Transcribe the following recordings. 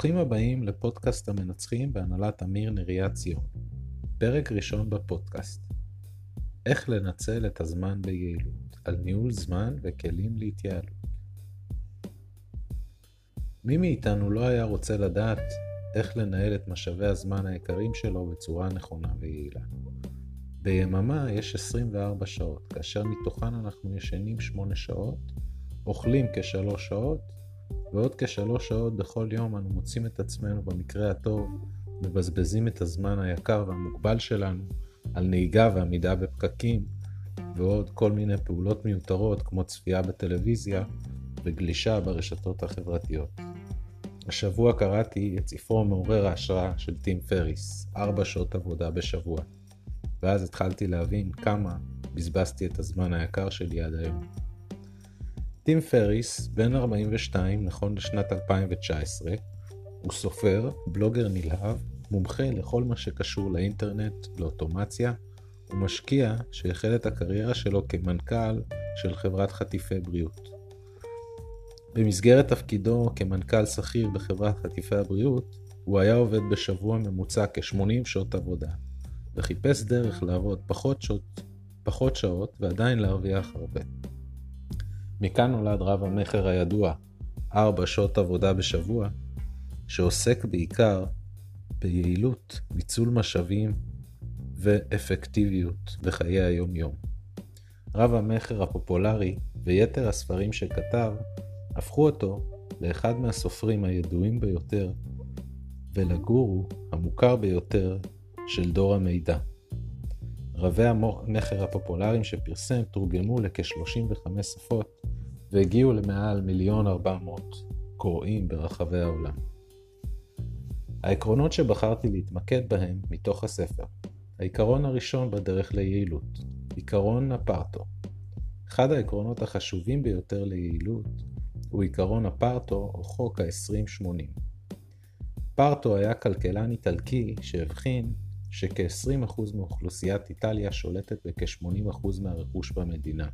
ברוכים הבאים לפודקאסט המנצחים בהנהלת אמיר נריה ציון. פרק ראשון בפודקאסט איך לנצל את הזמן ביעילות, על ניהול זמן וכלים להתייעלות. מי מאיתנו לא היה רוצה לדעת איך לנהל את משאבי הזמן היקרים שלו בצורה נכונה ויעילה. ביממה יש 24 שעות, כאשר מתוכן אנחנו ישנים 8 שעות, אוכלים כ-3 שעות ועוד כשלוש שעות בכל יום אנו מוצאים את עצמנו במקרה הטוב, מבזבזים את הזמן היקר והמוגבל שלנו על נהיגה ועמידה בפקקים, ועוד כל מיני פעולות מיותרות כמו צפייה בטלוויזיה וגלישה ברשתות החברתיות. השבוע קראתי את ספרו מעורר ההשראה של טים פריס, ארבע שעות עבודה בשבוע, ואז התחלתי להבין כמה בזבזתי את הזמן היקר שלי עד היום. טים פריס, בן 42, נכון לשנת 2019, הוא סופר, בלוגר נלהב, מומחה לכל מה שקשור לאינטרנט, לאוטומציה, ומשקיע שהחל את הקריירה שלו כמנכ"ל של חברת חטיפי בריאות. במסגרת תפקידו כמנכ"ל שכיר בחברת חטיפי הבריאות, הוא היה עובד בשבוע ממוצע כ-80 שעות עבודה, וחיפש דרך לעבוד פחות שעות, פחות שעות ועדיין להרוויח הרבה. מכאן נולד רב המכר הידוע, ארבע שעות עבודה בשבוע, שעוסק בעיקר ביעילות, ניצול משאבים ואפקטיביות בחיי היום-יום. רב המכר הפופולרי ויתר הספרים שכתב הפכו אותו לאחד מהסופרים הידועים ביותר ולגורו המוכר ביותר של דור המידע. רבי המכר הפופולריים שפרסם תורגמו לכ-35 שפות והגיעו למעל מיליון ארבע מאות קוראים ברחבי העולם. העקרונות שבחרתי להתמקד בהם מתוך הספר. העיקרון הראשון בדרך ליעילות, עיקרון הפרטו. אחד העקרונות החשובים ביותר ליעילות הוא עיקרון הפרטו או חוק ה-2080. פרטו היה כלכלן איטלקי שהבחין שכ-20% מאוכלוסיית איטליה שולטת בכ-80% מהרכוש במדינה.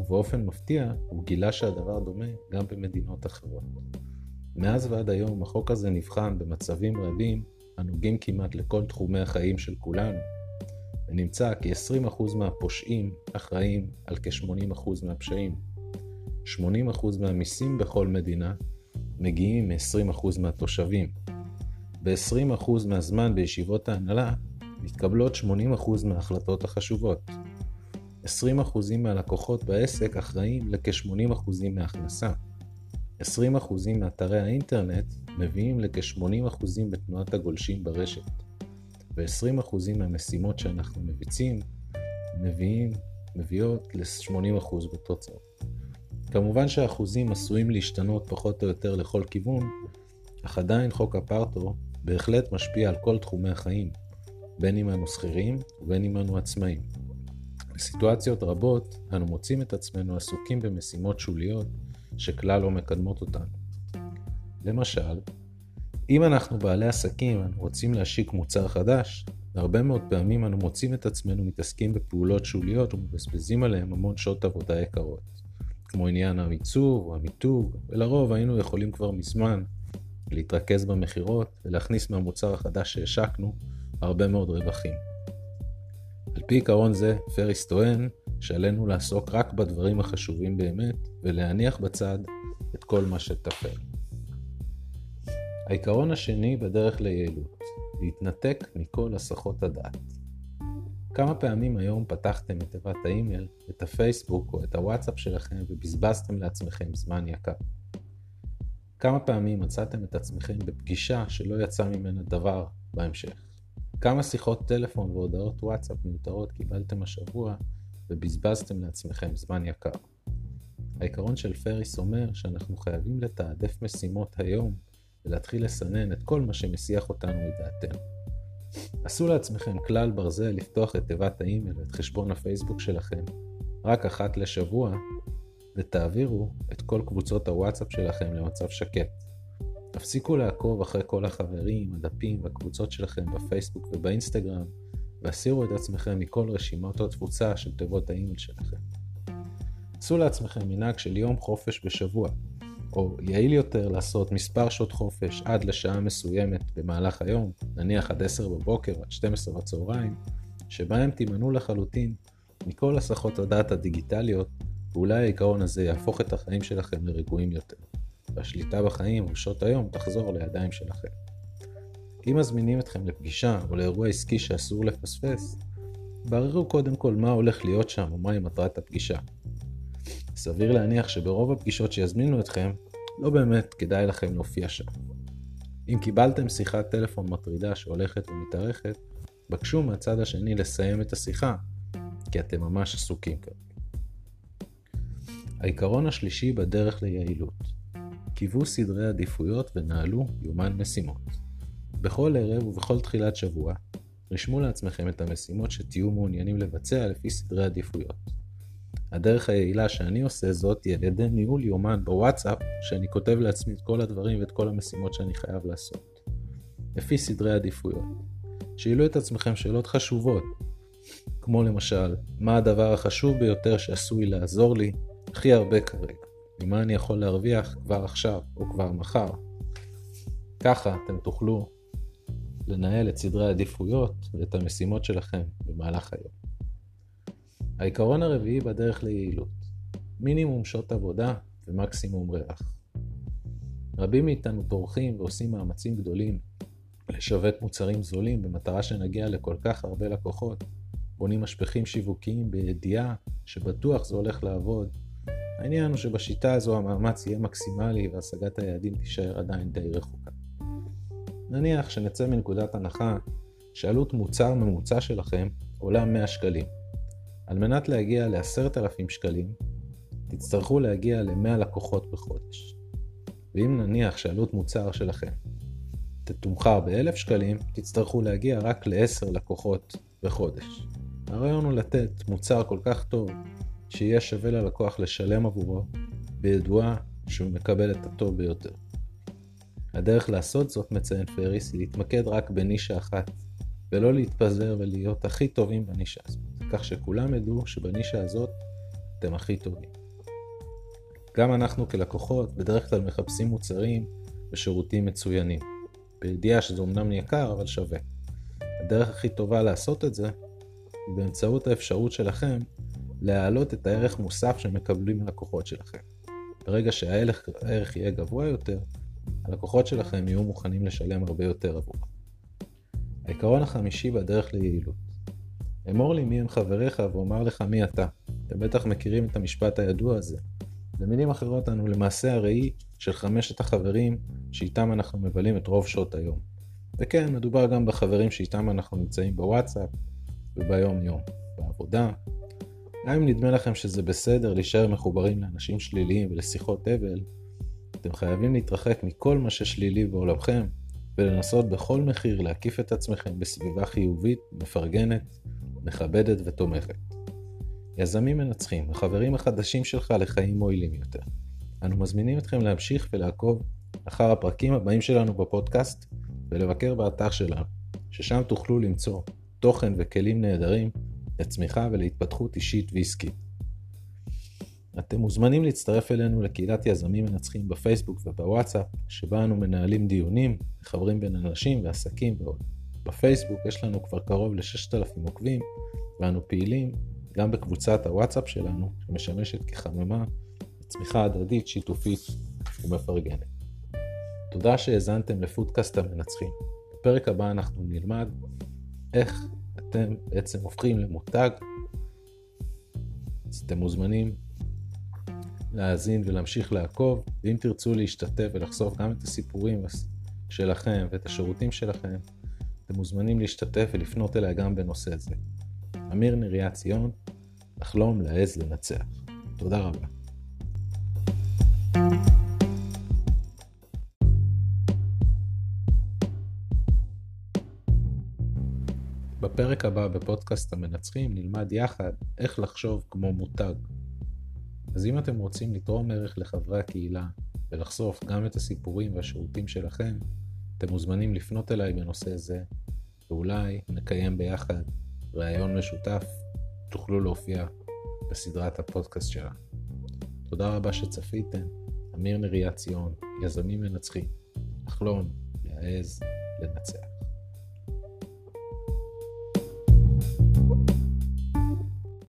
ובאופן מפתיע הוא גילה שהדבר דומה גם במדינות אחרות. מאז ועד היום החוק הזה נבחן במצבים רבים הנוגעים כמעט לכל תחומי החיים של כולנו, ונמצא כי 20% מהפושעים אחראים על כ-80% מהפשעים. 80% מהמיסים בכל מדינה מגיעים מ-20% מהתושבים. ב-20% מהזמן בישיבות ההנהלה מתקבלות 80% מההחלטות החשובות. 20% מהלקוחות בעסק אחראים לכ-80% מההכנסה. 20% מאתרי האינטרנט מביאים לכ-80% בתנועת הגולשים ברשת. ו-20% מהמשימות שאנחנו מביצים מביאים, מביאות ל-80% בתוצאות. כמובן שהאחוזים עשויים להשתנות פחות או יותר לכל כיוון, אך עדיין חוק הפרטו בהחלט משפיע על כל תחומי החיים, בין אם אנו שכירים ובין אם אנו עצמאים. בסיטואציות רבות אנו מוצאים את עצמנו עסוקים במשימות שוליות שכלל לא מקדמות אותנו. למשל, אם אנחנו בעלי עסקים רוצים להשיק מוצר חדש, הרבה מאוד פעמים אנו מוצאים את עצמנו מתעסקים בפעולות שוליות ומבזבזים עליהם המון שעות עבודה יקרות, כמו עניין המיצוב או המיתוג, ולרוב היינו יכולים כבר מזמן להתרכז במכירות ולהכניס מהמוצר החדש שהשקנו הרבה מאוד רווחים. על פי עיקרון זה, פריס טוען שעלינו לעסוק רק בדברים החשובים באמת, ולהניח בצד את כל מה שטפל. העיקרון השני בדרך ליעילות, להתנתק מכל הסחות הדעת. כמה פעמים היום פתחתם את תיבת האימייל, את הפייסבוק או את הוואטסאפ שלכם ובזבזתם לעצמכם זמן יקר? כמה פעמים מצאתם את עצמכם בפגישה שלא יצא ממנה דבר בהמשך? כמה שיחות טלפון והודעות וואטסאפ מיותרות קיבלתם השבוע ובזבזתם לעצמכם זמן יקר. העיקרון של פריס אומר שאנחנו חייבים לתעדף משימות היום ולהתחיל לסנן את כל מה שמסיח אותנו מדעתנו. עשו לעצמכם כלל ברזל לפתוח את תיבת האימייל ואת חשבון הפייסבוק שלכם רק אחת לשבוע ותעבירו את כל קבוצות הוואטסאפ שלכם למצב שקט. תפסיקו לעקוב אחרי כל החברים, הדפים והקבוצות שלכם בפייסבוק ובאינסטגרם, והסירו את עצמכם מכל רשימות התפוצה של תיבות האימייל שלכם. עשו לעצמכם מנהג של יום חופש בשבוע, או יעיל יותר לעשות מספר שעות חופש עד לשעה מסוימת במהלך היום, נניח עד 10 בבוקר, עד 12 בצהריים, שבהם תימנעו לחלוטין מכל הסחות הדעת הדיגיטליות, ואולי העיקרון הזה יהפוך את החיים שלכם לרגועים יותר, והשליטה בחיים ובשעות היום תחזור לידיים שלכם. אם מזמינים אתכם לפגישה או לאירוע עסקי שאסור לפספס, בררו קודם כל מה הולך להיות שם ומהי מטרת הפגישה. סביר להניח שברוב הפגישות שיזמינו אתכם, לא באמת כדאי לכם להופיע שם. אם קיבלתם שיחת טלפון מטרידה שהולכת ומתארכת, בקשו מהצד השני לסיים את השיחה, כי אתם ממש עסוקים כרגע. העיקרון השלישי בדרך ליעילות קיוו סדרי עדיפויות ונהלו יומן משימות. בכל ערב ובכל תחילת שבוע, רשמו לעצמכם את המשימות שתהיו מעוניינים לבצע לפי סדרי עדיפויות. הדרך היעילה שאני עושה זאת היא על ידי ניהול יומן בוואטסאפ, שאני כותב לעצמי את כל הדברים ואת כל המשימות שאני חייב לעשות. לפי סדרי עדיפויות. שאלו את עצמכם שאלות חשובות, כמו למשל, מה הדבר החשוב ביותר שעשוי לעזור לי הכי הרבה כרגע? ממה אני יכול להרוויח כבר עכשיו או כבר מחר? ככה אתם תוכלו לנהל את סדרי העדיפויות ואת המשימות שלכם במהלך היום. העיקרון הרביעי בדרך ליעילות מינימום שעות עבודה ומקסימום רווח. רבים מאיתנו טורחים ועושים מאמצים גדולים לשווק מוצרים זולים במטרה שנגיע לכל כך הרבה לקוחות, בונים משפכים שיווקיים בידיעה שבטוח זה הולך לעבוד. העניין הוא שבשיטה הזו המאמץ יהיה מקסימלי והשגת היעדים תישאר עדיין די רחוקה. נניח שנצא מנקודת הנחה שעלות מוצר ממוצע שלכם עולה 100 שקלים. על מנת להגיע ל-10,000 שקלים, תצטרכו להגיע ל-100 לקוחות בחודש. ואם נניח שעלות מוצר שלכם תתומחר ב-1,000 שקלים, תצטרכו להגיע רק ל-10 לקוחות בחודש. הרעיון הוא לתת מוצר כל כך טוב, שיהיה שווה ללקוח לשלם עבורו, בידועה שהוא מקבל את הטוב ביותר. הדרך לעשות זאת, מציין פריס, היא להתמקד רק בנישה אחת, ולא להתפזר ולהיות הכי טובים בנישה הזאת, כך שכולם ידעו שבנישה הזאת אתם הכי טובים. גם אנחנו כלקוחות בדרך כלל מחפשים מוצרים ושירותים מצוינים, בידיעה שזה אמנם יקר אבל שווה. הדרך הכי טובה לעשות את זה היא באמצעות האפשרות שלכם להעלות את הערך מוסף שמקבלים מהלקוחות שלכם. ברגע שהערך יהיה גבוה יותר, הלקוחות שלכם יהיו מוכנים לשלם הרבה יותר עבורם. העיקרון החמישי בדרך ליעילות אמור לי מי הם חבריך ואומר לך מי אתה. אתם בטח מכירים את המשפט הידוע הזה. במילים אחרות אנו למעשה הראי של חמשת החברים שאיתם אנחנו מבלים את רוב שעות היום. וכן, מדובר גם בחברים שאיתם אנחנו נמצאים בוואטסאפ וביום יום, בעבודה. גם אם נדמה לכם שזה בסדר להישאר מחוברים לאנשים שליליים ולשיחות אבל, אתם חייבים להתרחק מכל מה ששלילי בעולמכם ולנסות בכל מחיר להקיף את עצמכם בסביבה חיובית, מפרגנת, מכבדת ותומכת. יזמים מנצחים, החברים החדשים שלך לחיים מועילים יותר. אנו מזמינים אתכם להמשיך ולעקוב אחר הפרקים הבאים שלנו בפודקאסט ולבקר באתר שלנו, ששם תוכלו למצוא תוכן וכלים נהדרים לצמיחה ולהתפתחות אישית ועסקית. אתם מוזמנים להצטרף אלינו לקהילת יזמים מנצחים בפייסבוק ובוואטסאפ, שבה אנו מנהלים דיונים, מחברים בין אנשים ועסקים ועוד. בפייסבוק יש לנו כבר קרוב ל-6,000 עוקבים, ואנו פעילים גם בקבוצת הוואטסאפ שלנו, שמשמשת כחממה לצמיחה הדדית, שיתופית ומפרגנת. תודה שהאזנתם לפודקאסט המנצחים. בפרק הבא אנחנו נלמד איך אתם בעצם הופכים למותג. אז אתם מוזמנים להאזין ולהמשיך לעקוב, ואם תרצו להשתתף ולחשוף גם את הסיפורים שלכם ואת השירותים שלכם, אתם מוזמנים להשתתף ולפנות אליי גם בנושא זה. אמיר נריה ציון, לחלום, להעז, לנצח. תודה רבה. בפרק הבא בפודקאסט המנצחים נלמד יחד איך לחשוב כמו מותג. אז אם אתם רוצים לתרום ערך לחברי הקהילה ולחשוף גם את הסיפורים והשירותים שלכם, אתם מוזמנים לפנות אליי בנושא זה, ואולי נקיים ביחד ראיון משותף, תוכלו להופיע בסדרת הפודקאסט שלנו. תודה רבה שצפיתם, אמיר נריה ציון, יזמים מנצחים. לחלום, להעז, לנצח.